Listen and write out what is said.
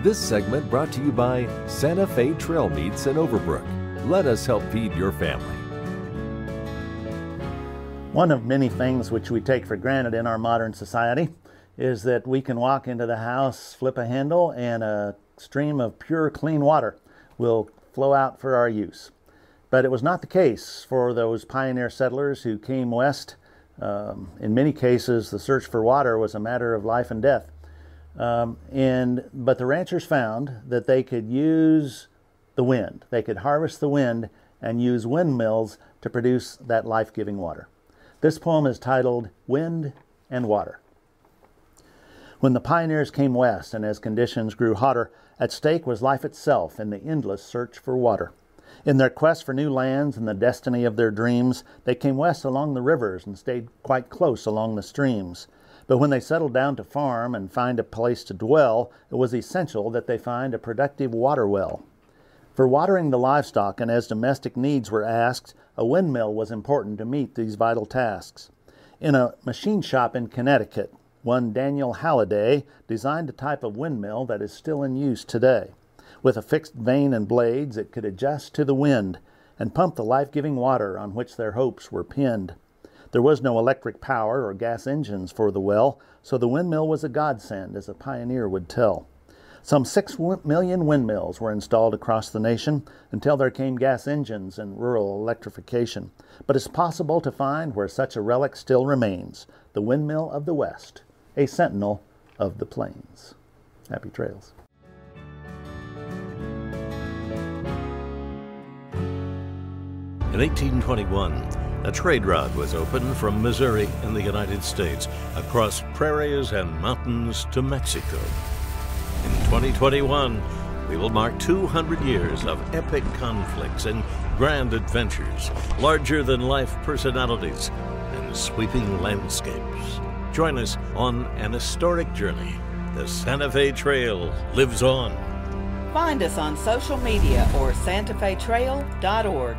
This segment brought to you by Santa Fe Trail Meats in Overbrook. Let us help feed your family. One of many things which we take for granted in our modern society is that we can walk into the house, flip a handle, and a stream of pure, clean water will flow out for our use. But it was not the case for those pioneer settlers who came west. Um, in many cases, the search for water was a matter of life and death. Um, and but the ranchers found that they could use the wind. They could harvest the wind and use windmills to produce that life-giving water. This poem is titled Wind and Water. When the pioneers came west and as conditions grew hotter, at stake was life itself in the endless search for water. In their quest for new lands and the destiny of their dreams, they came west along the rivers and stayed quite close along the streams. But when they settled down to farm and find a place to dwell, it was essential that they find a productive water well. For watering the livestock and as domestic needs were asked, a windmill was important to meet these vital tasks. In a machine shop in Connecticut, one Daniel Halladay designed a type of windmill that is still in use today. With a fixed vane and blades, it could adjust to the wind and pump the life giving water on which their hopes were pinned. There was no electric power or gas engines for the well, so the windmill was a godsend, as a pioneer would tell. Some six million windmills were installed across the nation until there came gas engines and rural electrification. But it's possible to find where such a relic still remains the windmill of the West, a sentinel of the plains. Happy trails. In 1821, a trade route was opened from Missouri in the United States across prairies and mountains to Mexico. In 2021, we will mark 200 years of epic conflicts and grand adventures, larger than life personalities, and sweeping landscapes. Join us on an historic journey. The Santa Fe Trail lives on. Find us on social media or santafetrail.org.